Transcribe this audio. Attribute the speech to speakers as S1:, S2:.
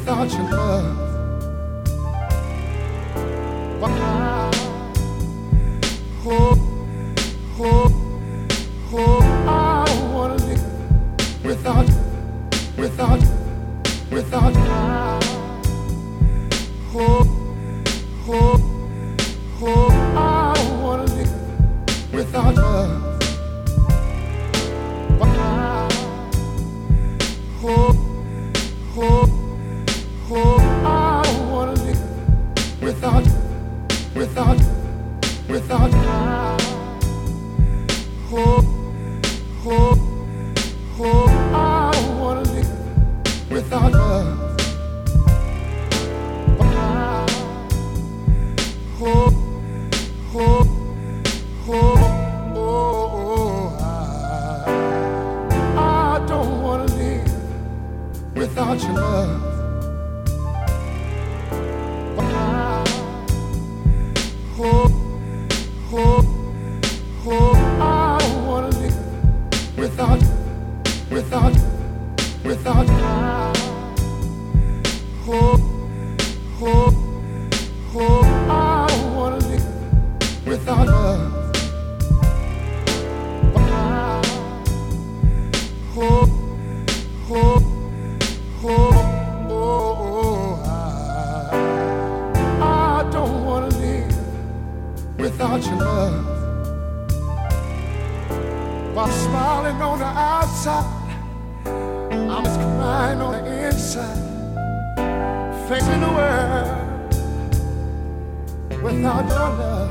S1: without your love. I wanna live without, without, without. Hope, hope I wanna live without love. Without, without, without. Hope, hope, hope I don't wanna live without love. Oh, I, I don't wanna live without your love. Without, without, without. Hope, hope, hope I wanna live without love. Hope, hope, hope, oh, I, I don't wanna live without your love. While smiling on the outside, I'm just crying on the inside, facing the world without your love.